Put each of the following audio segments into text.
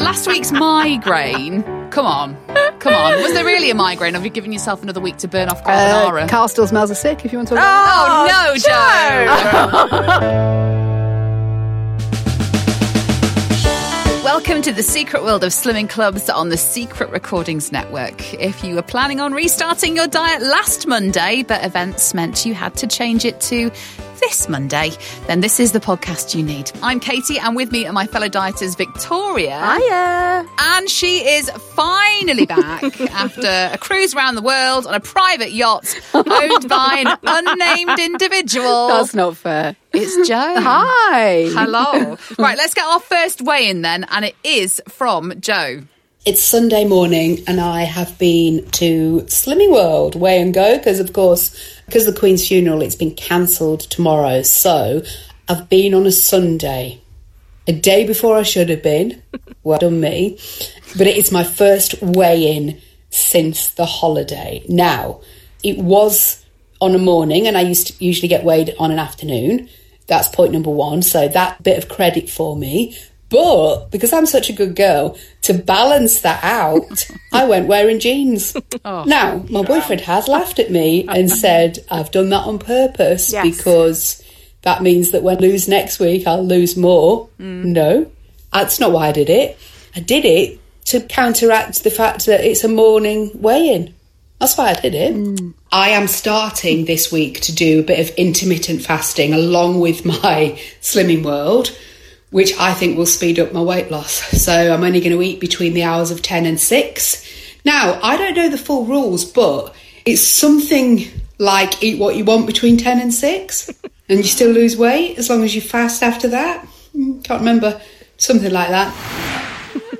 Last week's migraine. Come on. Come on. Was there really a migraine? Have you given yourself another week to burn off carbonara? Uh, Carl still smells of sick if you want to talk oh, no, Jo. Welcome to the secret world of slimming clubs on the Secret Recordings Network. If you were planning on restarting your diet last Monday, but events meant you had to change it to this Monday, then this is the podcast you need. I'm Katy, and with me are my fellow dieters, Victoria. Hiya. And she is finally back after a cruise around the world on a private yacht owned by an unnamed individual. That's not fair. It's Jo. Hi. Hello. right, let's get our first weigh in then, and it is from Jo. It's Sunday morning, and I have been to Slimming World Weigh and Go because, of course, because the Queen's funeral, it's been cancelled tomorrow. So I've been on a Sunday, a day before I should have been. well done, me. But it is my first weigh in since the holiday. Now, it was on a morning, and I used to usually get weighed on an afternoon. That's point number one. So that bit of credit for me. But because I'm such a good girl, to balance that out, I went wearing jeans. Oh, now, my boyfriend has laughed at me and said I've done that on purpose Yes. because that means that when I lose next week, I'll lose more. Mm. No, that's not why I did it. I did it to counteract the fact that it's a morning weigh in. That's why I did it. Mm. I am starting this week to do a bit of intermittent fasting along with my Slimming World, which I think will speed up my weight loss. So I'm only going to eat between the hours of 10 and 6. Now, I don't know the full rules, but it's something like eat what you want between 10 and 6, and you still lose weight as long as you fast after that. Mm, Can't remember. Something like that.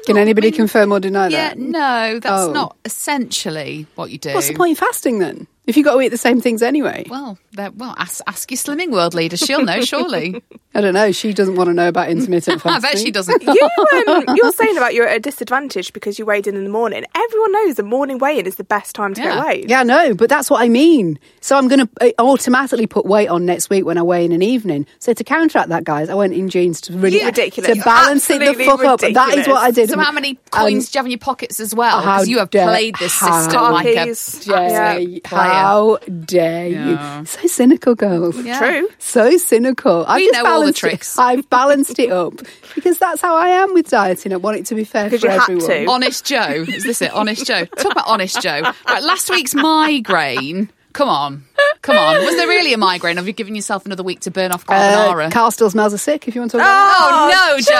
Can anybody confirm or deny Yeah, that? no, that's Oh. not essentially what you do. What's the point in fasting then? If you've got to eat the same things anyway. Well, well, ask, ask your Slimming World leader. She'll know, surely. I don't know. She doesn't want to know about intermittent fasting. I bet she doesn't. You, um, you're saying about you're at a disadvantage because you weighed in in the morning. Everyone knows the morning weigh-in is the best time to Yeah. get weighed. Yeah, no, but that's what I mean. So I'm going to automatically put weight on next week when I weigh in an evening. So to counteract that, guys, I went in jeans to really You- Ridiculous. to balance it the Absolutely fuck up. That is what I did. So, how many Um, coins do you have in your pockets as well? Because you have played this system like a Parkies. absolute Dare, player. How dare Yeah. you? So cynical, girls. Yeah. True. So cynical. I've We just know all the balanced it- tricks. I've balanced it up because that's how I am with dieting. I want it to be fair for you had everyone. to. Honest Jo. Is this it? Honest Jo. Talk about Honest Jo. Right, last week's migraine. Come on. Come on. Was there really a migraine? Have you given yourself another week to burn off carbonara? Uh, Carl still smells of sick. If you want to talk oh, no, Jo.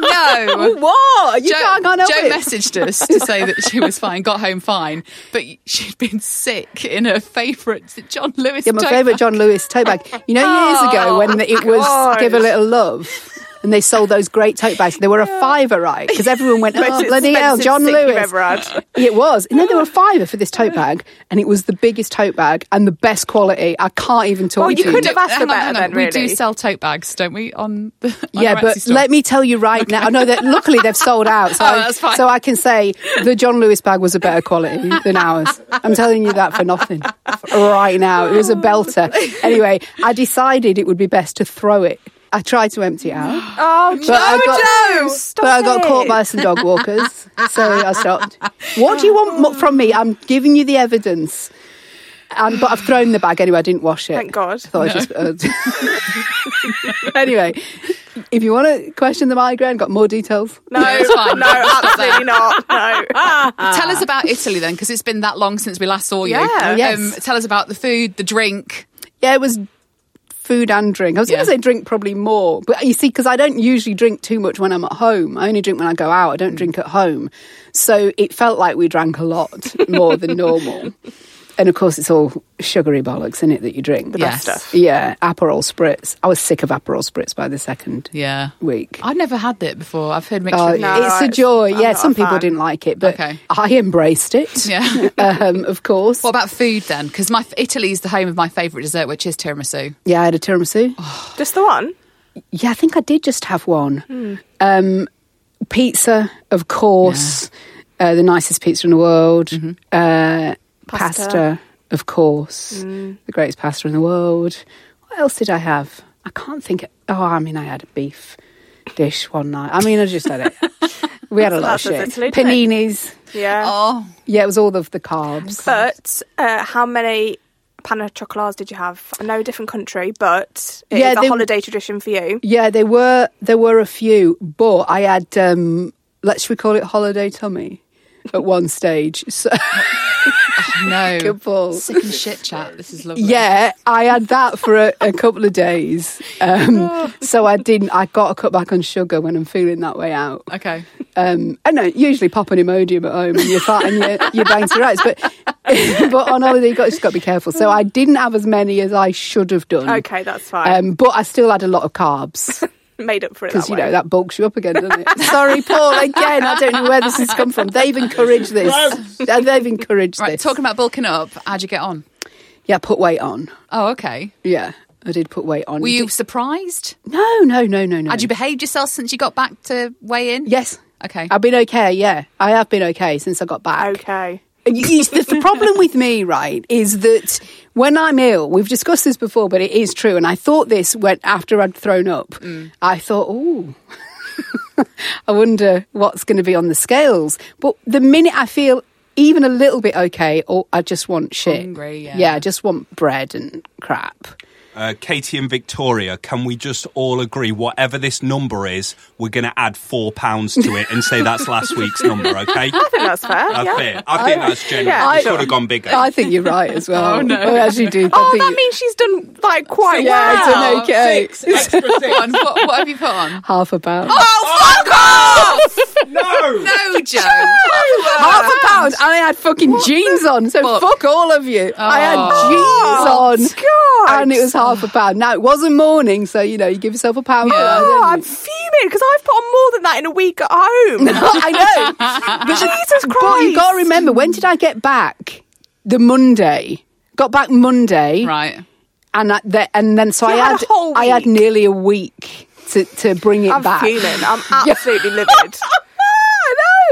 no. what? You Jo, can't go Jo with. messaged us to say that she was fine, got home fine, but she'd been sick in her favourite John Lewis. Yeah, my favourite. John Lewis tote bag. You know, years ago when it was God. Give a Little Love. And they sold those great tote bags. They were a fiver, right? Because everyone went, oh, bloody hell, John Lewis. ever had. It was. And then there were a fiver for this tote bag, and it was the biggest tote bag and the best quality. I can't even talk Well, you to could you. have asked for Hang better hang on. then, We do sell tote bags, don't we? On the on Yeah, but store? let me tell you right now. I know that luckily they've sold out, so, Oh, I, that's fine. so I can say the John Lewis bag was a better quality than ours. I'm telling you that for nothing right now. It was a belter. Anyway, I decided it would be best to throw it. I tried to empty it out, Oh, but I got, Jo, stop but I got it. caught by some dog walkers, so I stopped. What do you want from me? I'm giving you the evidence. Um, but I've thrown the bag anyway. I didn't wash it. Thank God. I thought I just. Uh, anyway, if you want to question the migraine, got more details. No, No, it's fine. no, absolutely not. No. Tell us about Italy then, because it's been that long since we last saw you. Yeah. Um, Yes. tell us about the food, the drink. Yeah, it was food and drink. I was Yeah. going to say drink probably more, but you see, because I don't usually drink too much when I'm at home. I only drink when I go out. I don't mm. drink at home, so it felt like we drank a lot more than normal. And of course, it's all sugary bollocks in it that you drink. The Yes. best stuff. Yeah, Aperol spritz. I was sick of Aperol spritz by the second Yeah. week. I've never had it before. I've heard mixed Oh, reviews. No, it's a joy. I'm yeah, some people didn't like it, but Okay. I embraced it. Yeah. um, of course. What about food then? Because my Italy is the home of my favourite dessert, which is tiramisu. yeah, I had a tiramisu. Just the one? Yeah, I think I did just have one. Hmm. Um, pizza, of course, uh, the nicest pizza in the world. Mm-hmm. Uh, Pasta. pasta. of course, Hmm. the greatest pasta in the world. What else did I have? I can't think. Of, oh, I mean, I had a beef dish one night. I mean, I just had it. We had a lot of That's shit. Italy, it? Paninis. Yeah. Oh, Yeah, it was all of the carbs. But uh, how many pain au chocolats did you have? I know a different country, but it's Yeah, a they- holiday tradition for you. Yeah, there were there were a few, but I had um let's we call it holiday tummy at one stage. So no. couple. Sick and shit chat. This is lovely. Yeah, I had that for a, a couple of days. Um, so I didn't. I got to cut back on sugar when I'm feeling that way out. Okay. Um, and I know usually pop an Imodium at home and you're fat and you're, you're bang to rights, but but on holiday you got just got to be careful. So I didn't have as many as I should have done. Okay, that's fine. Um, but I still had a lot of carbs. Made up for it because that you know that bulks you up again, doesn't it? Sorry, Paul. Again, I don't know where this has come from. They've encouraged this. They've encouraged Right. this. Talking about bulking up, how'd you get on? yeah, put weight on. Oh, okay. Yeah, I did put weight on. Were you Did- surprised? No, no, no, no, no. Had you behaved yourself since you got back to weigh in? Yes. Okay. I've been okay. Yeah, I have been okay since I got back. Okay. You- you- the, the problem with me, right, is that when I'm ill, we've discussed this before, but it is true. And I thought this when after I'd thrown up, mm. I thought, oh, I wonder what's going to be on the scales. But the minute I feel even a little bit okay, or I just want shit. Hungry, yeah. yeah, I just want bread and crap. Uh, Katie and Victoria, can we just all agree, whatever this number is, we're going to add four pounds to it and say that's last week's number, okay? I think that's fair. That's yeah. fair. I think that's generous. Yeah, we should have gone bigger. I think you're right as well. Oh, no. I actually do. Oh, that you- means she's done like quite yeah, well. it's an okay. Extra six. What, what have you put on? Half a pound. Oh, fuck off! No! No, Jo. half a pound. and I had fucking jeans on, so But- fuck all of you. I had Oh, jeans on, God. and it was half a pound. Now it wasn't morning, so you know you give yourself a pound. for that, Oh, don't I'm fuming because I've put on more than that in a week at home. I know. But Jesus Christ! But you got to remember, when did I get back? The Monday. Got back Monday, Right. and I, the, and then so You I had had a whole I had nearly a week to to bring it I'm back. fuming. I'm absolutely livid.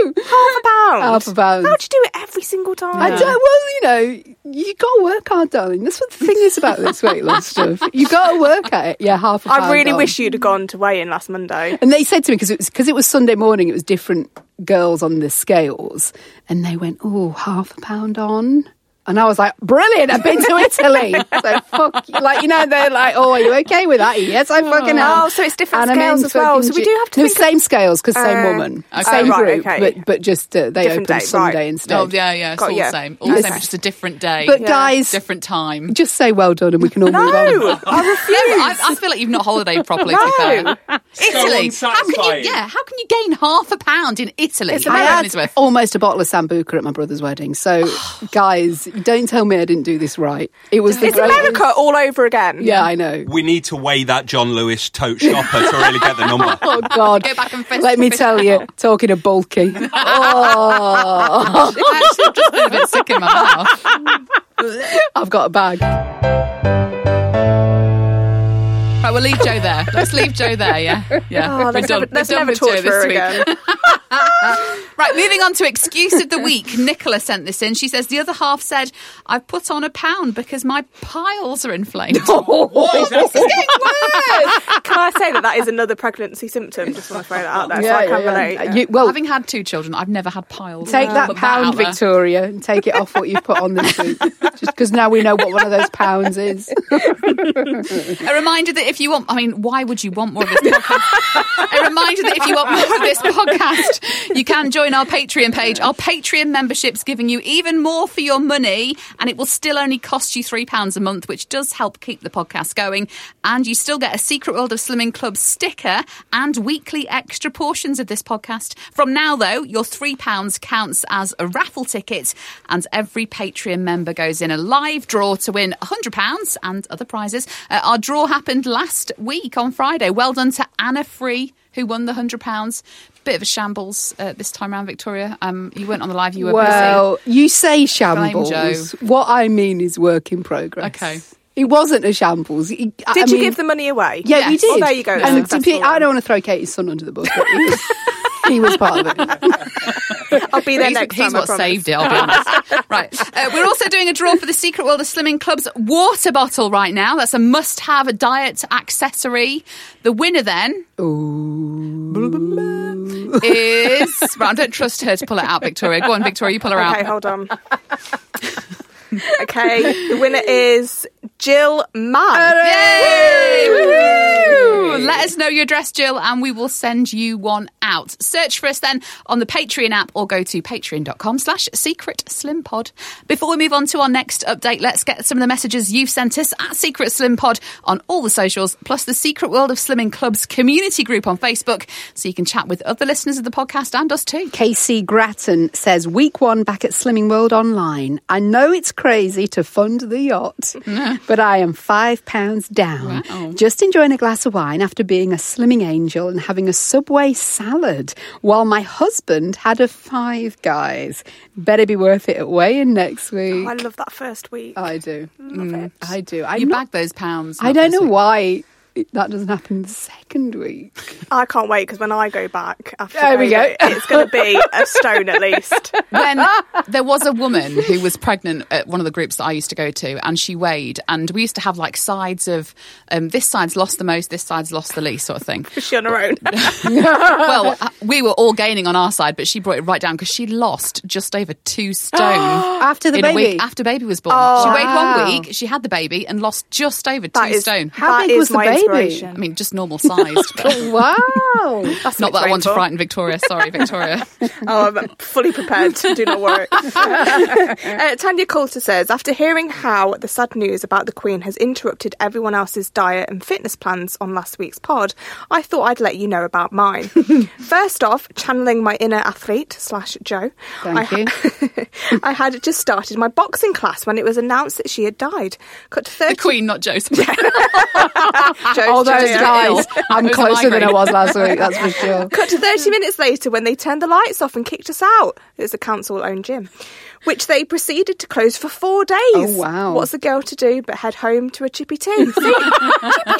Know. Half a pound. Half a pound. How'd you do it every single time? I don't, well, you know, you got to work hard, darling. That's what the thing is about this weight loss stuff. You got to work at it. Yeah, half a pound. I really on. wish you'd have gone to weigh in last Monday. And they said to me because it was because it was Sunday morning. It was different girls on the scales, and they went, "Oh, half a pound on." And I was like, brilliant, I've been to Italy. so fuck, you. like, you know, they're like, oh, are you okay with that? Yes, I fucking am. Oh, so it's different And scales as well. So we do have to No, think of- same scales, because same Uh, woman. okay. Same Oh, right, group, okay. but, but just, uh, they Different open day, Sunday right. instead. Oh, yeah, yeah. It's Got all you. the same. All Yes. the same, just a different day. But guys, different time. just say well done and we can all move on. No, I refuse. I, I feel like you've not holidayed properly. To be fair. Italy. How can you? Yeah. How can you gain half a pound in Italy? It's I had almost a bottle of Sambuca at my brother's wedding. So, guys, don't tell me I didn't do this right. It was the It's greatest- America all over again. Yeah, I know. We need to weigh that John Lewis tote shopper to really get the number. Oh God! Go back and fist- Let me fish tell it you, talking of bulky. Oh, I actually just a bit sick in my mouth. I've got a bag. Right, we'll leave Jo there. Let's leave Jo there. Yeah, yeah. Oh, We're let's done. never, let's We're done never with Jo talk to this her week. again. Right, moving on to excuse of the week. Nicola sent this in. She says the other half said, "I've put on a pound because my piles are inflamed." Oh, can I say that that is another pregnancy symptom? Just want to throw that out there so I can relate. You- well, Having had two children, I've never had piles. take that pound, out there. Victoria, and take it off what you've put on this week. Just because now we know what one of those pounds is. A reminder that if you want, I mean, why would you want more of this podcast? a reminder that if you want more of this podcast, you can join our Patreon page. Our Patreon membership's giving you even more for your money, and it will still only cost you £3 a month, which does help keep the podcast going. And you still get a Secret World of Slimming Club sticker and weekly extra portions of this podcast. From now, though, your £3 counts as a raffle ticket, and every Patreon member goes in a live draw to win £100 and other prizes. Uh, our draw happened last week on Friday. Well done to Anna Free, who won the £100. Bit of a shambles uh, this time around, Victoria. Um, you weren't on the live, you were busy. Well, you say shambles. Jo. What I mean is work in progress. Okay. It wasn't a shambles. It- I Did you mean- give the money away? Yeah, we Yes. did. Well, there you go. And to be, I don't want to throw Katy's son under the bus, but he was, part of it. I'll be there He's, next he's time. I what saved it, I'll be honest. right. Uh, we're also doing a draw for the Secret World of Slimming Club's water bottle right now. That's a must have diet accessory. The winner then Ooh is. Right, I don't trust her to pull it out, Victoria. Go on, Victoria, you pull her Okay, out. Okay, hold on. okay, the winner is Jill Mann. Yay! Woo! Let us know your address, Jill, and we will send you one out. Search for us then on the Patreon app or go to patreon.com slash secret slim pod. Before we move on to our next update, let's get some of the messages you've sent us at Secret Slim Pod on all the socials, plus the Secret World of Slimming Club's community group on Facebook, so you can chat with other listeners of the podcast and us too. Casey Grattan says, Week one back at Slimming World Online. I know it's crazy to fund the yacht, but I am five pounds down. Wow. Just enjoying a glass of wine after being a slimming angel and having a Subway salad while my husband had a five guys. Better be worth it at weigh-in next week. Oh, I love that first week. I do. Love mm, it. I do. I You bag those pounds. I don't know week. why it, that doesn't happen the second week. I can't wait because when I go back after There we go. it's going to be a stone at least. when there was a woman who was pregnant at one of the groups that I used to go to, and she weighed, and we used to have like sides of um, this side's lost the most, this side's lost the least, sort of thing. Is she on her own? well, uh, we were all gaining on our side, but she brought it right down because she lost just over two stone After the in a baby. week after baby was born. Oh, she weighed wow. one week, she had the baby, and lost just over two That is, stone. How big was the baby? Inspiration. I mean, just normal sized. wow. That's Not that I want to frighten Victoria. Sorry, Victoria. Oh, I'm fully prepared. To do not worry. uh, Tanya Coulter says, after hearing how the sad news about the Queen has interrupted everyone else's diet and fitness plans on last week's pod, I thought I'd let you know about mine. First off, channeling my inner athlete slash Jo. Thank I, ha- I had just started my boxing class when it was announced that she had died. Cut to 30 The Queen, not Joseph. Jo's All those guys. I'm It was a closer than I was last week, that's for sure. Cut to 30 minutes later when they turned the lights off and kicked us out. It was a council owned gym, which they proceeded to close for four days. Oh, wow. What's a girl to do but head home to a chippy tea? Chippy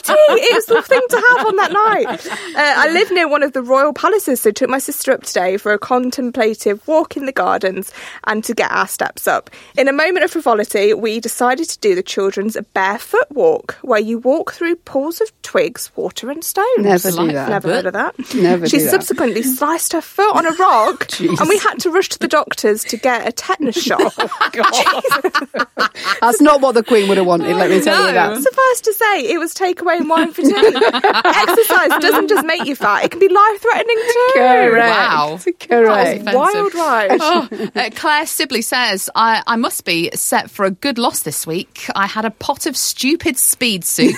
tea! It was the thing to have on that night. Uh, I live near one of the royal palaces, so took my sister up today for a contemplative walk in the gardens and to get our steps up. In a moment of frivolity, we decided to do the children's barefoot walk, where you walk through pools of twigs, water, and stones. Never do that. Never heard of that. Never She do that. subsequently sliced her foot on a rock, and we had to rush to the doctors to get a tetanus shot. That's not what the Queen would have wanted, let me tell you No. that. Suffice to say, it was takeaway and wine for two. Exercise doesn't just make you fat; it can be life threatening too. Correct. Wow. Correct. That Wild ride. Oh, uh, Claire Sibley says, I, I must be set for a good loss this week. I had a pot of stupid speed soup,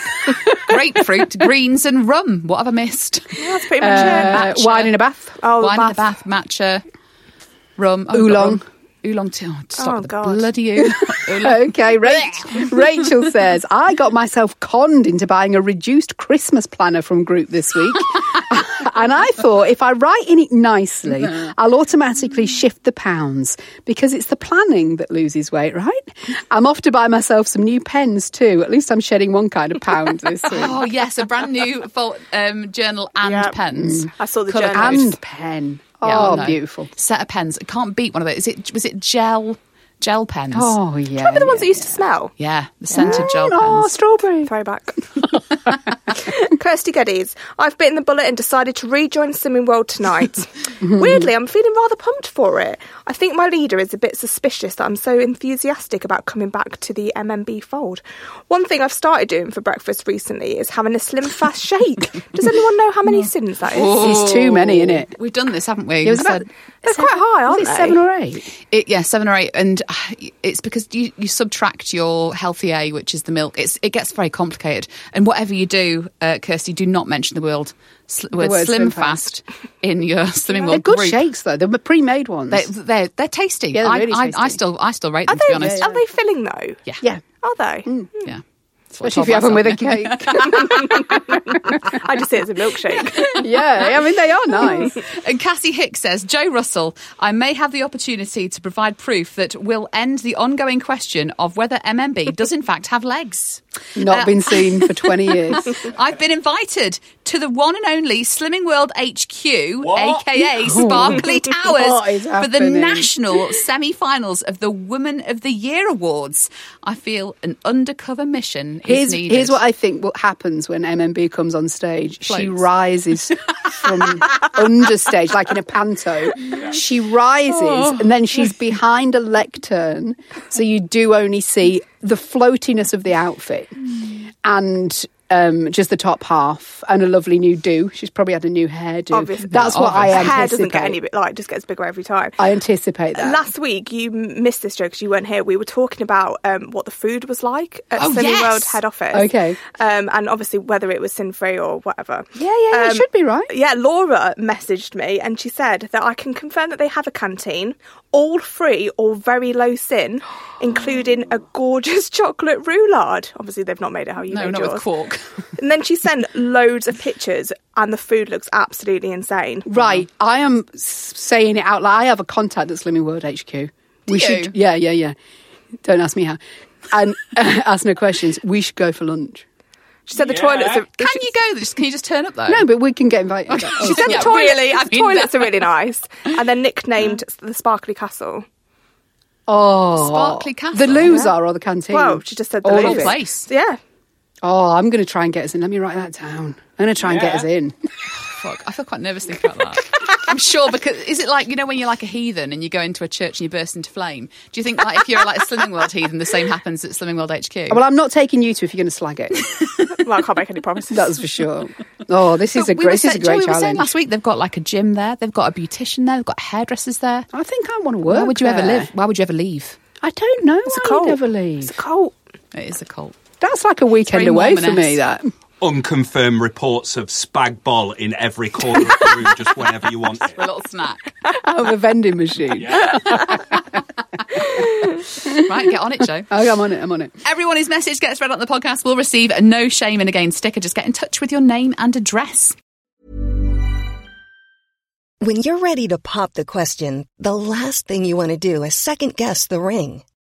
grapefruit, greens, and rum. What have I missed? That's pretty much Uh, it. Matcha. wine in a bath. Oh, Wine in the bath. bath, matcha, rum, oh, Oolong. rum. Oolong tea. Oh, stop Oh, with the God. bloody oolong. oolong. Okay, Rachel, Rachel says, I got myself conned into buying a reduced Christmas planner from Group this week. and I thought if I write in it nicely, I'll automatically shift the pounds because it's the planning that loses weight, right? I'm off to buy myself some new pens too. At least I'm shedding one kind of pound this week. Oh yes, a brand new full, um, journal and Yeah. pens. I saw the Colour journals. and pen. Oh, beautiful. set of pens. I can't beat one of those. Is it was it gel gel pens? Oh, yeah. Remember the ones yeah, that used to smell? Yeah, the scented mm, gel oh, pens. Oh, strawberry. Throwback. Kirsty Geddes, I've bitten the bullet and decided to rejoin Swimming World tonight. Weirdly, I'm feeling rather pumped for it. I think my leader is a bit suspicious that I'm so enthusiastic about coming back to the MMB fold. One thing I've started doing for breakfast recently is having a Slim Fast shake. Does anyone know how many mm. sins that is? It's too many, in it? We've done this, haven't we? It was about- said- They're quite high, aren't it they? seven or eight? It, yeah, seven or eight, and it's because you, you subtract your healthy A, which is the milk. It's it gets very complicated, and whatever you do, uh, Kirsty, do not mention the word, sl- word, word slim, Slim fast in your slimming World. They're good group. shakes, though. They're pre-made ones. They, they're they're tasty. Yeah, they're I, really I, I still I still rate Are them to be they, honest. are they filling though? Yeah, yeah, Are they? yeah. Especially if you have them with a cake. I just say it's a milkshake. yeah, I mean they are nice. And Cassie Hicks says, Jo Russell, I may have the opportunity to provide proof that will end the ongoing question of whether MMB does in fact have legs. Not Uh, been seen for twenty years. I've been invited to the one and only Slimming World HQ, What? aka Sparkly What Towers, is for the national semi finals of the Woman of the Year Awards. I feel an undercover mission Here's is needed. here's what I think what happens when MMB comes on stage. She rises from understage like in a panto. She rises Oh. and then she's behind a lectern, so you do only see the floatiness of the outfit and. Um, just the top half and a lovely new do. She's probably had a new hairdo. Obviously. That's what I Her anticipate. hair doesn't get any bit like just gets bigger every time. I anticipate that. Last week, you missed this joke because you weren't here. We were talking about um, what the food was like at Oh, Slimming yes. World head office. Okay. Um, and obviously, whether it was sin free or whatever. yeah, yeah, yeah, it Um, should be right. Yeah, Laura messaged me and she said that I can confirm that they have a canteen, all free or very low sin, including a gorgeous chocolate roulade. Obviously, they've not made it how you no, made not yours. with quark. And then she sent loads of pictures, and the food looks absolutely insane. Right, I am saying it out loud. I have a contact at Slimming World HQ. we you? should, yeah, yeah, yeah. Don't ask me how. And ask no questions. We should go for lunch. She said the Yeah. toilets are. Can you go? Just- Can you just turn up though? No, but we can get invited. She said Yeah, the toilets, really, I the toilets that- are really nice, and then nicknamed the Sparkly Castle. oh, Sparkly Castle. The loos are or the canteen. Well, she just said the All Louvre. of place. Yeah, Oh, I'm going to try and get us in. Let me write that down. I'm going to try and get us in. Fuck, I feel quite nervous thinking about that. I'm sure because is it like you know when you're like a heathen and you go into a church and you burst into flame? Do you think like if you're like a Slimming World heathen, the same happens at Slimming World HQ? Well, I'm not taking you to if you're going to slag it. well, I can't make any promises. That's for sure. Oh, this is But a we great, were this is a saying- great Joey, we were saying challenge. last week they've got like a gym there, they've got a beautician there, they've got hairdressers there. I think I want to work. Why would you ever live? Why would you ever leave? I don't know. It's a cult. I'd ever leave. It's a cult. It is a cult. That's like a weekend very away for Mormon-esque. me. That Unconfirmed reports of spag bol in every corner of the room, just whenever you want it. A little snack. out of a vending machine. right, get on it, Jo. Oh, I'm on it. I'm on it. Everyone whose message gets read on the podcast will receive a no shame in a game sticker. Just get in touch with your name and address. When you're ready to pop the question, the last thing you want to do is second guess the ring.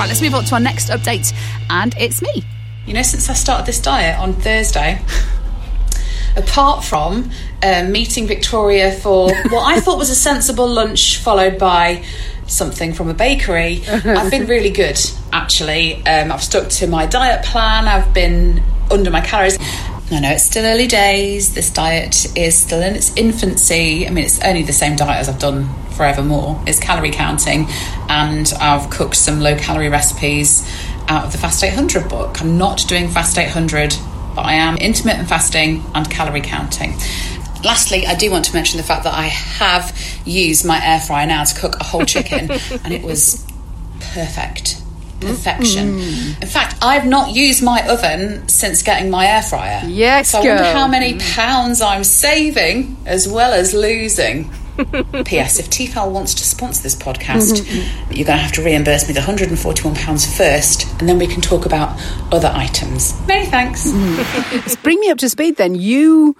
Right, let's move on to our next update, and it's me. You know, since I started this diet on Thursday, apart from um, meeting Victoria for what I thought was a sensible lunch, followed by something from a bakery, I've been really good actually. Um, I've stuck to my diet plan, I've been under my calories. I know it's still early days, this diet is still in its infancy. I mean, it's only the same diet as I've done forevermore. It's calorie counting, and I've cooked some low calorie recipes out of the Fast 800 book. I'm not doing Fast 800, but I am intermittent fasting and calorie counting. Lastly, I do want to mention the fact that I have used my air fryer now to cook a whole chicken, and it was perfect. Perfection. Mm. In fact, I've not used my oven since getting my air fryer. Yes, So I wonder girl. how many pounds I'm saving as well as losing. P.S. If Tefal wants to sponsor this podcast, you're going to have to reimburse me the £141 first, and then we can talk about other items. Many thanks. Mm. Let's bring me up to speed then. You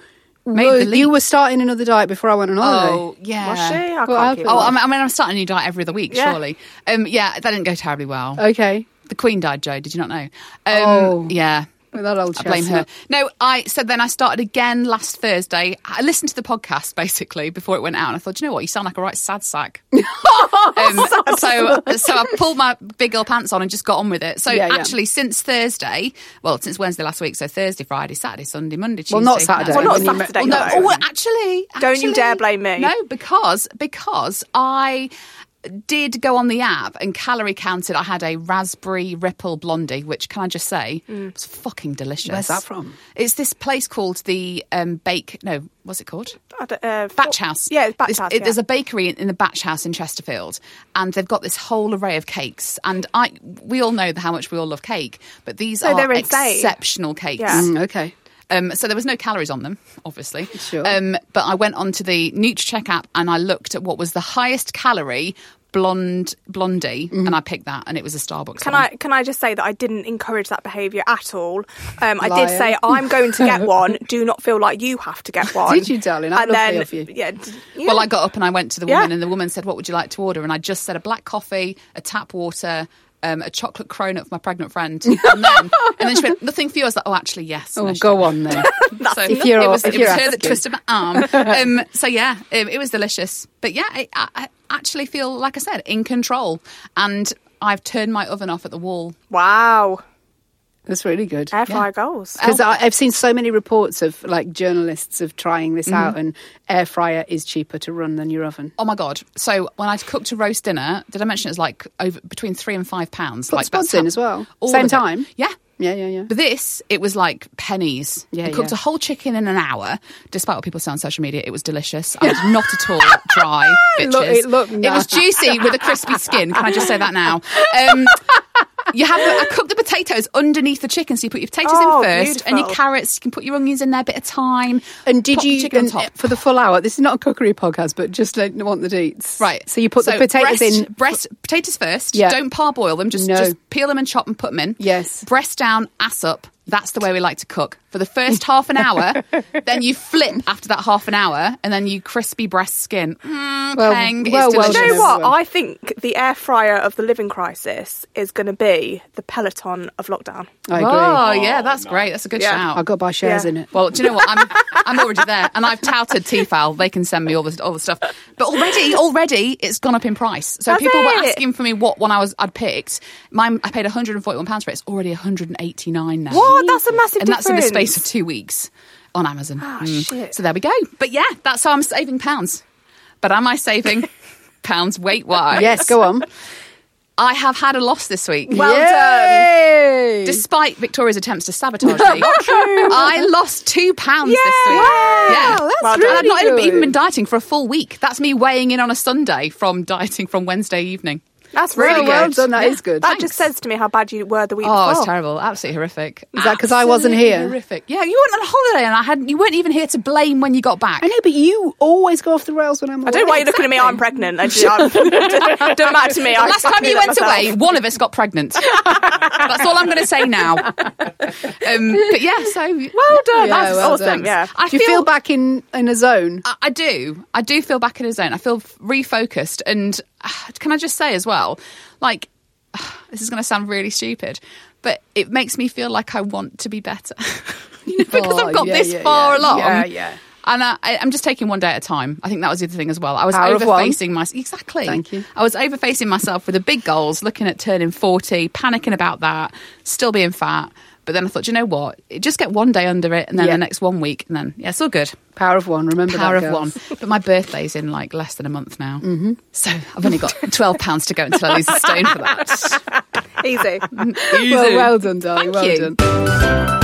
Made were, the leap. you were starting another diet before I went on holiday. Oh, yeah. Was she? I Well, can't I'll- keep Oh, up. I mean, I mean, I'm starting a new diet every other week, Yeah. surely. Um, yeah, that didn't go terribly well. Okay. The Queen died, Jo. Did you not know? Um, Oh. yeah. With that old I blame her. No, I so then I started again last Thursday. I listened to the podcast basically before it went out, and I thought, "Do you know what, you sound like a right sad sack. um, so so I pulled my big girl pants on and just got on with it. So Yeah, yeah. actually, since Thursday, well, since Wednesday last week, so Thursday, Friday, Saturday, Sunday, Monday, Tuesday. Well, not Saturday. Well, not when you met- Saturday, Well, no, oh, actually, Don't you dare blame me. No, because because I did go on the app and calorie counted. I had a raspberry ripple blondie, which can I just say was fucking delicious. Where's that from? It's this place called the um, Bake. No, what's it called? I uh, Batch House. Yeah, Batch This- House. it- yeah. There's a bakery in, in the Batch House in Chesterfield, and they've got this whole array of cakes. And I, we all know how much we all love cake, but these No, are exceptional cakes. Yeah. Mm, okay. Um, so there was no calories on them, obviously. Sure. Um, but I went onto the Nutracheck app and I looked at what was the highest calorie blonde blondie, and I picked that, and it was a Starbucks. Can one. I can I just say that I didn't encourage that behaviour at all? Um, I did say I'm going to get one. Do not feel like you have to get one. Did you, darling? How And then of you. yeah, yeah. Well, I got up and I went to the Yeah. woman, and the woman said, "What would you like to order?" And I just said a black coffee, a tap water. Um, a chocolate cronut for my pregnant friend, and then, and then she went, "Nothing for you." I was like, "Oh, actually, yes." Oh, go didn't. on then. so If you're- it was, if it you're was her that asking. twisted my arm. um, so yeah, um, it was delicious. But yeah, I, I, I actually feel like I said in control, and I've turned my oven off at the wall. wow, That's really good. air fryer goals. Because I've seen so many reports of like journalists of trying this out, and air fryer is cheaper to run than your oven. Oh my god! So when I cooked a roast dinner, did I mention it was like over between three and five pounds? Put like spuds that's how- in as well. all Same of it. time? Yeah. Yeah, yeah, yeah. But this, it was like pennies. Yeah, I cooked yeah. a whole chicken in an hour, despite what people say on social media. It was delicious. I was not at all dry. It look- it looked It was juicy with a crispy skin. Can I just say that now? Um, you have I cooked the potatoes underneath the chicken, so you put your potatoes Oh, in first, and your carrots. You can put your onions in there, a bit of thyme. And did you chicken on and, top? for the full hour? This is not a cookery podcast, but just like want the deets, Right. So you put the potatoes breast, in. Breast potatoes first. Yeah. Don't parboil them. Just No. just peel them and chop and put them in. Yes. Breast down, ass up. That's the way we like to cook. For the first half an hour, then you flip after that half an hour, and then you crispy breast skin. Mm, Well- peng. It's well, well you know what? I think the air fryer of the living crisis is going to be the Peloton of lockdown. I agree. Oh yeah, that's great. That's a good Yeah. shout. I've got to buy shares Yeah. in it. Well, do you know what? I'm I'm already there, and I've touted Tefal. They can send me all the all the stuff. But already, already, it's gone up in price. So Has people were asking for me what one I was I'd picked. Mine, I paid 141 pounds for it. It's already 189 now. What? That's a massive and that's in the difference. Space of two weeks on Amazon. Ah, Mm. shit. So there we go. But yeah, that's how I'm saving pounds. But am I saving pounds weight wise? Yes, go on. I have had a loss this week. Well Yay! Despite despite Victoria's attempts to sabotage me, I lost two pounds this week. Yeah, that's Well And. I've not really even been dieting for a full week. That's me weighing in on a Sunday from dieting from Wednesday evening. That's really well, good. well done. That is good. That just says to me how bad you were the week before. Oh, before. it's terrible. Absolutely horrific. Is that because I wasn't here? Horrific. Yeah, you weren't on holiday and I hadn't. You weren't even here to blame when you got back. I know, but you always go off the rails when I'm. I don't know why you're looking at me. I'm pregnant. I, I'm, don't matter to me. The last time you went myself. away, one of us got pregnant. That's all I'm going to say now. Um, but yeah, so Well done. Yeah, That's well awesome. done. Yeah. I Do you feel back in in a zone? I, I do. I do feel back in a zone. I feel refocused. And can I just say as well, like, this is going to sound really stupid, but it makes me feel like I want to be better. you know, because Oh, I've got yeah, this yeah, far yeah. along. Yeah, yeah. And I, I'm just taking one day at a time. I think that was the other thing as well. I was Power overfacing myself. Exactly. Thank you. I was overfacing myself with the big goals, looking at turning 40, panicking about that, still being fat. But then I thought, you know what? Just get one day under it, and then Yeah. the next one week, and then yeah, it's all good. Power of one. Remember Power that, of one. But my birthday's in like less than a month now. Mm-hmm. So I've only got twelve pounds to go until I lose a stone for that. Easy. Well, well done, darling. Thank well you. done.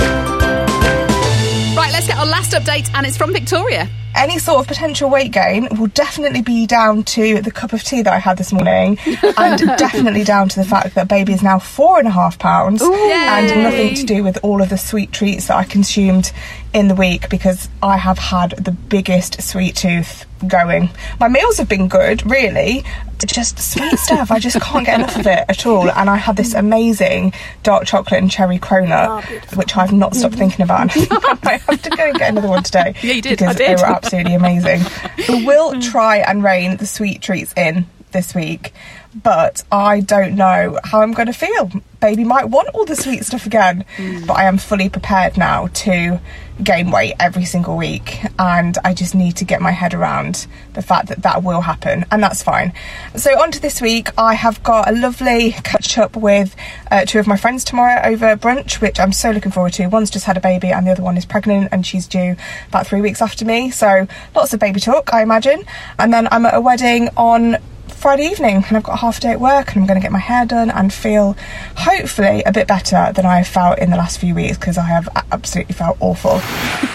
Right, let's get our last update, and it's from Victoria. any sort of potential weight gain will definitely be down to the cup of tea that I had this morning, and definitely down to the fact that baby is now four and a half pounds, and nothing to do with all of the sweet treats that I consumed in the week because I have had the biggest sweet tooth going. My meals have been good, really. Just sweet stuff. I just can't get enough of it at all. And I had this amazing dark chocolate and cherry cronut, oh, which I've not stopped mm-hmm. thinking about. And I might have to go and get another one today. Yeah, you did. Because I they were absolutely amazing. we will mm. try and rein the sweet treats in this week, but I don't know how I'm going to feel. Baby might want all the sweet stuff again, but I am fully prepared now to gain weight every single week, and I just need to get my head around the fact that that will happen, and that's fine. So, on to this week, I have got a lovely catch up with uh, two of my friends tomorrow over brunch, which I'm so looking forward to. One's just had a baby, and the other one is pregnant, and she's due about three weeks after me. So, lots of baby talk, I imagine. And then I'm at a wedding on Friday evening and I've got half a half day at work and I'm going to get my hair done and feel hopefully a bit better than I have felt in the last few weeks because I have absolutely felt awful.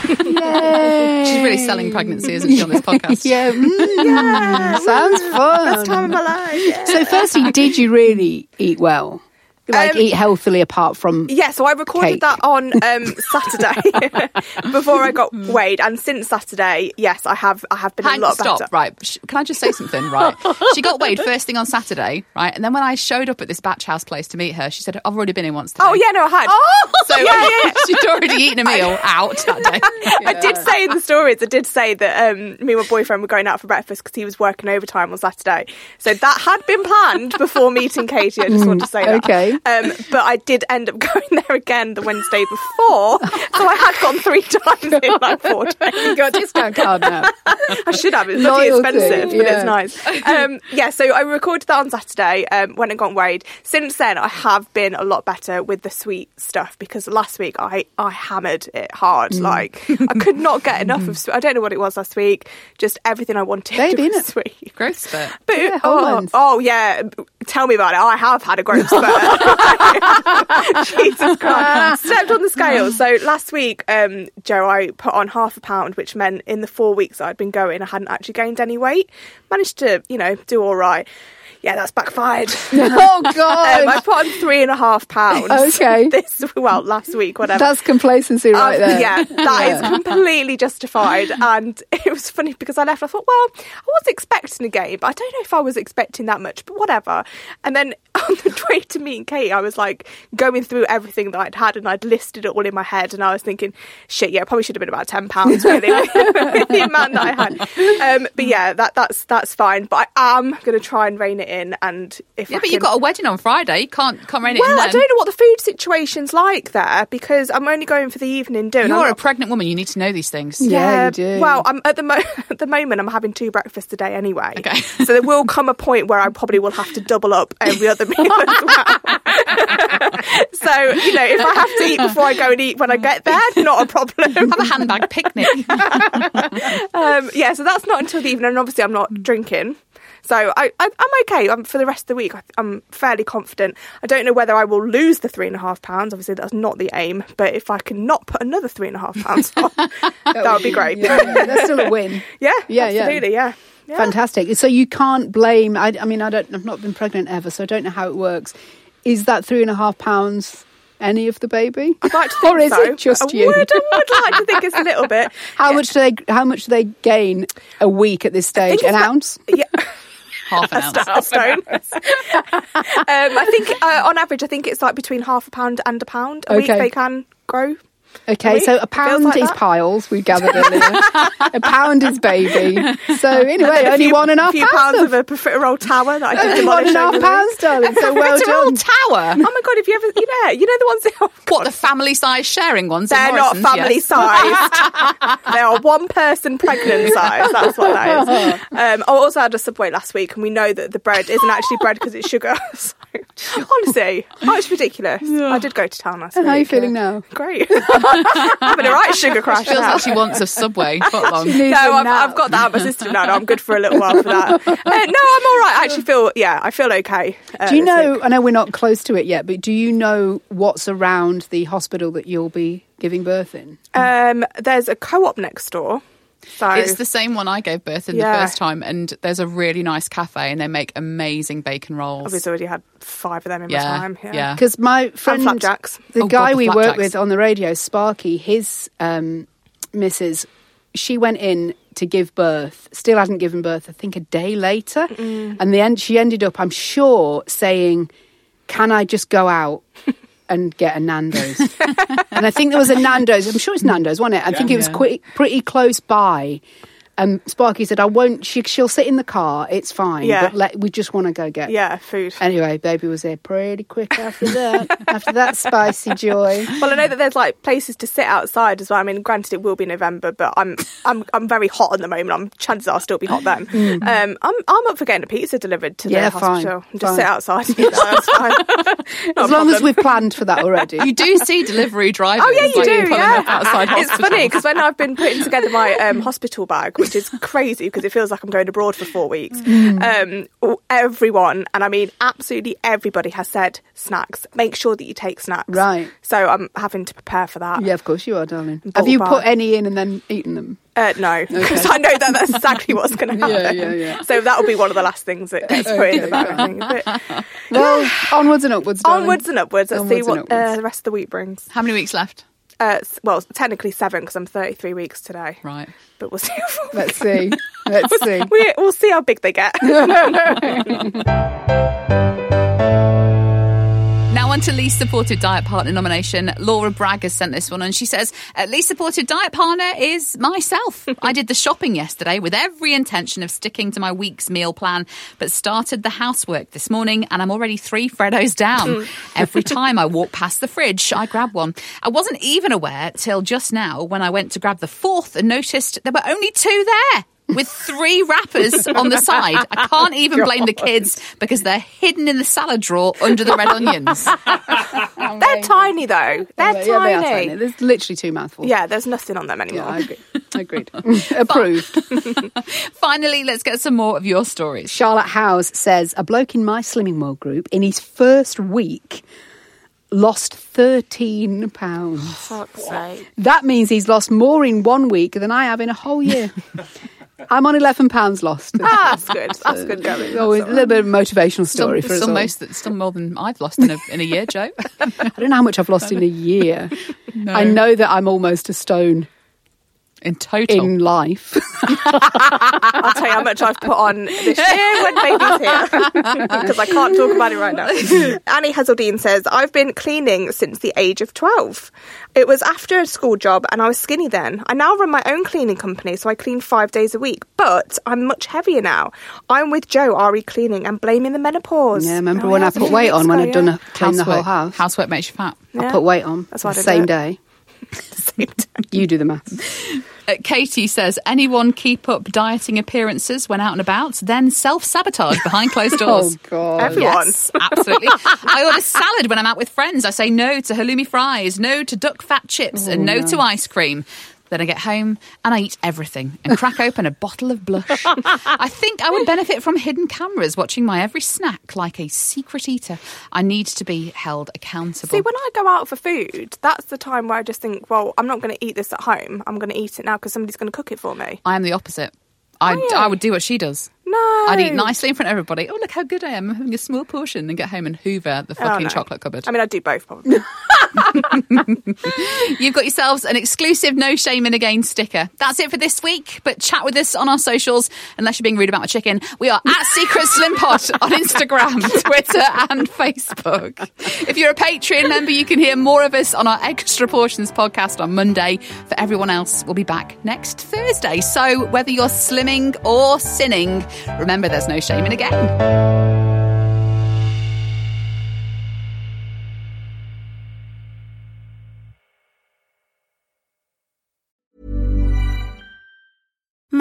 She's really selling pregnancy, isn't she, on this podcast? Yeah, mm, sounds fun. Best time of my life. yeah. So, firstly, did you really eat well? Like Um, eat healthily apart from Yeah, so I recorded Cake. that on um, Saturday before I got weighed, and since Saturday, yes, I have I have been Hang, a lot stop, better. right. Can I just say something, right? she got weighed first thing on Saturday, right? And then when I showed up at this batch house place to meet her, she said, I've already been in once today. Oh yeah, no, I had. So yeah, yeah, yeah. she'd already eaten a meal out that day. I did say in the stories, I did say that um, me and my boyfriend were going out for breakfast because he was working overtime on Saturday. So that had been planned before meeting Katy. I just want to say that. Okay. Um, but I did end up going there again the Wednesday before. So I had gone three times in like four days. you got a discount card now. I should have. It's bloody Loyalty, expensive, but it's nice. Um, yeah, so I recorded that on Saturday um, when I got weighed. Since then, I have been a lot better with the sweet stuff because last week I, I hammered it hard. Mm. Like, I could not get enough of sweet. I don't know what it was last week. Just everything I wanted Baby, was innit? sweet. Growth spurt. But, Yeah, oh, oh, yeah. Tell me about it. I have had a growth spurt. Jesus Christ. Stepped on the scale. So last week, um, Jo, I put on half a pound, which meant in the four weeks I'd been going, I hadn't actually gained any weight. Managed to, you know, do all right. Yeah, that's backfired. Oh Um, God, I put on three and a half pounds. Okay. This well, last week, whatever. that's complacency right Um, there. Yeah, that is completely justified. And it was funny because I left. I thought, well, I was expecting a game, but I don't know if I was expecting that much. But whatever. And then on the way to meet Kate, I was like going through everything that I'd had, and I'd listed it all in my head. And I was thinking, shit, yeah, probably should have been about ten pounds really with the amount that I had. Um, but yeah, that that's that's fine. But I am going to try and rein it in. And if Yeah, I but you've got a wedding on Friday. You can't, can't rein it in well, I don't know what the food situation's like there because I'm only going for the evening do. You're a pregnant woman. You need to know these things. Yeah, you do. Well, I'm at the mo- at the moment I'm having two breakfasts a day anyway. Okay. so there will come a point where I probably will have to double up every other meal as well. so you know, if I have to eat before I go and eat when I get there, not a problem. Have a handbag picnic. um, yeah, so that's not until the evening, and obviously I'm not drinking. So I, I, I'm okay. I'm, for the rest of the week, I, I'm fairly confident. I don't know whether I will lose the three and a half pounds. Obviously, that's not the aim. But if I can not put another three and a half pounds on, that would be great. Yeah, yeah, that's still a win. yeah, Yeah, yeah. absolutely, yeah. yeah. Fantastic. So you can't blame. I, I mean, I don't. I've not been pregnant ever, so I don't know how it works. Is that three and a half pounds any of the baby, I'd like to think or is so. it just I you? Would, I would like to think it's a little bit. How much do they? How much do they gain a week at this stage? An it's ounce? Yeah. Half an ounce. a stone. um, I think uh, on average, I think it's like between half a pound and a pound a week they can grow. Okay, week? so a pound like is that. piles. We gathered earlier. a pound is baby. So anyway, And then a only few, one and a half few pounds. pounds of a profiterole tower that I can only one demolish and a half over the pounds, darling. So well done. tower. Oh my god! If you ever, you know, you know the ones that oh What, the family size sharing ones? they're not family Yes. sized. they are one person pregnant size. That's what that is. Um, I also had a subway last week, and we know that the bread isn't actually bread because it's sugar. So, honestly, oh, it's ridiculous. I did go to town last And week. how are you feeling yeah. now? Great. Having a right sugar crash. Feels now. like she wants a subway foot long. No, I've. I've got that out of my system now. I'm good for a little while for that. Uh, no, I'm all right. I actually feel, yeah, I feel okay. uh, Do you know? week. I know we're not close to it yet, but do you know what's around the hospital that you'll be giving birth in? Um, there's a co-op next door. So It's the same one I gave birth in Yeah. the first time, and there's a really nice cafe, and they make amazing bacon rolls. I've already had five of them in Yeah, my time. Yeah. yeah. Because my friend, flapjacks. the Oh, guy God, the we work with on the radio, Sparky, his um, missus, she went in to give birth. Still hadn't given birth. I think a day later, and the end. She ended up, I'm sure, saying, "Can I just go out?" And get a Nando's, and I think there was a Nando's. I'm sure it's Nando's, wasn't it? I think it was Yeah. pretty close by. Um, Sparky said, "I won't." She, she'll sit in the car. It's fine. Yeah. but let, we just want to go get Yeah, food. Anyway, baby was there pretty quick after that. after that spicy joy. Well, I know that there's like places to sit outside as well. I mean, granted, it will be November, but I'm I'm I'm very hot at the moment. I'm chances are I'll still be hot then. Um, I'm I'm up for getting a pizza delivered to Mm. Yeah, the fine, hospital. and Just fine. sit outside. and eat that, fine. As a long as we've planned for that already. You do see delivery drivers. Oh yeah, you like, do. Yeah, up outside it's hospitals. funny because when I've been putting together my um, hospital bag, which is crazy because it feels like I'm going abroad for four weeks. Mm. Um, everyone, and I mean absolutely everybody, has said snacks. Make sure that you take snacks. Right. So I'm having to prepare for that. yeah, of course you are, darling. Bottle Have you bar. put any in and then eaten them? Uh, no, because I know that that's exactly what's going to happen. yeah, yeah. yeah. So that will be one of the last things that gets put in the bag. I. But Well, onwards and upwards, darling. onwards and upwards. Let's Onwards see what uh, the rest of the week brings. How many weeks left? Uh, well, technically seven because I'm 33 weeks today. Right. But we'll see. Let's see. Let's see. we, we'll see how big they get. On to least supported diet partner nomination. Laura Bragg has sent this one and she says, "At least supported diet partner is myself. I did the shopping yesterday with every intention of sticking to my week's meal plan, but started the housework this morning and I'm already three Freddos down. every time I walk past the fridge, I grab one. I wasn't even aware till just now when I went to grab the fourth and noticed there were only two there." With three wrappers on the side. I can't even blame the kids because they're hidden in the salad drawer under the red onions. They're tiny though. They're yeah, they are tiny. tiny. There's literally two mouthfuls. Yeah, there's nothing on them anymore. Yeah, I agree. Agreed. Approved. Finally, let's get some more of your stories. Charlotte Howes says a bloke in my Slimming World group in his first week lost 13 pounds. Fuck's sake. That means he's lost more in one week than I have in a whole year. I'm on 11 pounds lost. Ah, that's good. That's good going. Always a little bit of a motivational Still, story for us still all. still more than I've lost in a, in a year, Jo. I don't know how much I've lost in a year. I know that I'm almost a stone In total. in life. I'll tell you how much I've put on this year when baby's here because I can't talk about it right now. Annie Hazeldine says, I've been cleaning since the age of 12. It was after a school job and I was skinny then. I now run my own cleaning company, so I clean five days a week, but I'm much heavier now. I'm with Jo, RE Cleaning, and blaming the menopause. Yeah, remember Oh, when yeah, I put weight on when I'd done a clean the whole house? Housework makes you fat. I put weight on That's why the I same did day. Same time. You do the maths. Uh, Katie says, anyone keep up dieting appearances when out and about, then self sabotage behind closed doors. Oh, God. Everyone. Yes, absolutely. I order salad when I'm out with friends. I say no to halloumi fries, no to duck fat chips, and no, to ice cream. Then I get home and I eat everything and crack open a bottle of blush. I think I would benefit from hidden cameras watching my every snack like a secret eater. I need to be held accountable. See, when I go out for food, that's the time where I just think, well, I'm not going to eat this at home. I'm going to eat it now because somebody's going to cook it for me. I am the opposite. I. I would do what she does. No. I'd eat nicely in front of everybody. Oh, look how good I am. I'm having a small portion and get home and hoover the Oh, fucking no. chocolate cupboard. I mean, I'd do both probably. You've got yourselves an exclusive No Shame in Again sticker. That's it for this week, but chat with us on our socials, unless you're being rude about my chicken. We are at Secret Slim Pod on Instagram, Twitter, and Facebook. If you're a Patreon member, you can hear more of us on our Extra Portions podcast on Monday. For everyone else, we'll be back next Thursday. So whether you're slimming or sinning, remember there's no shame in a game.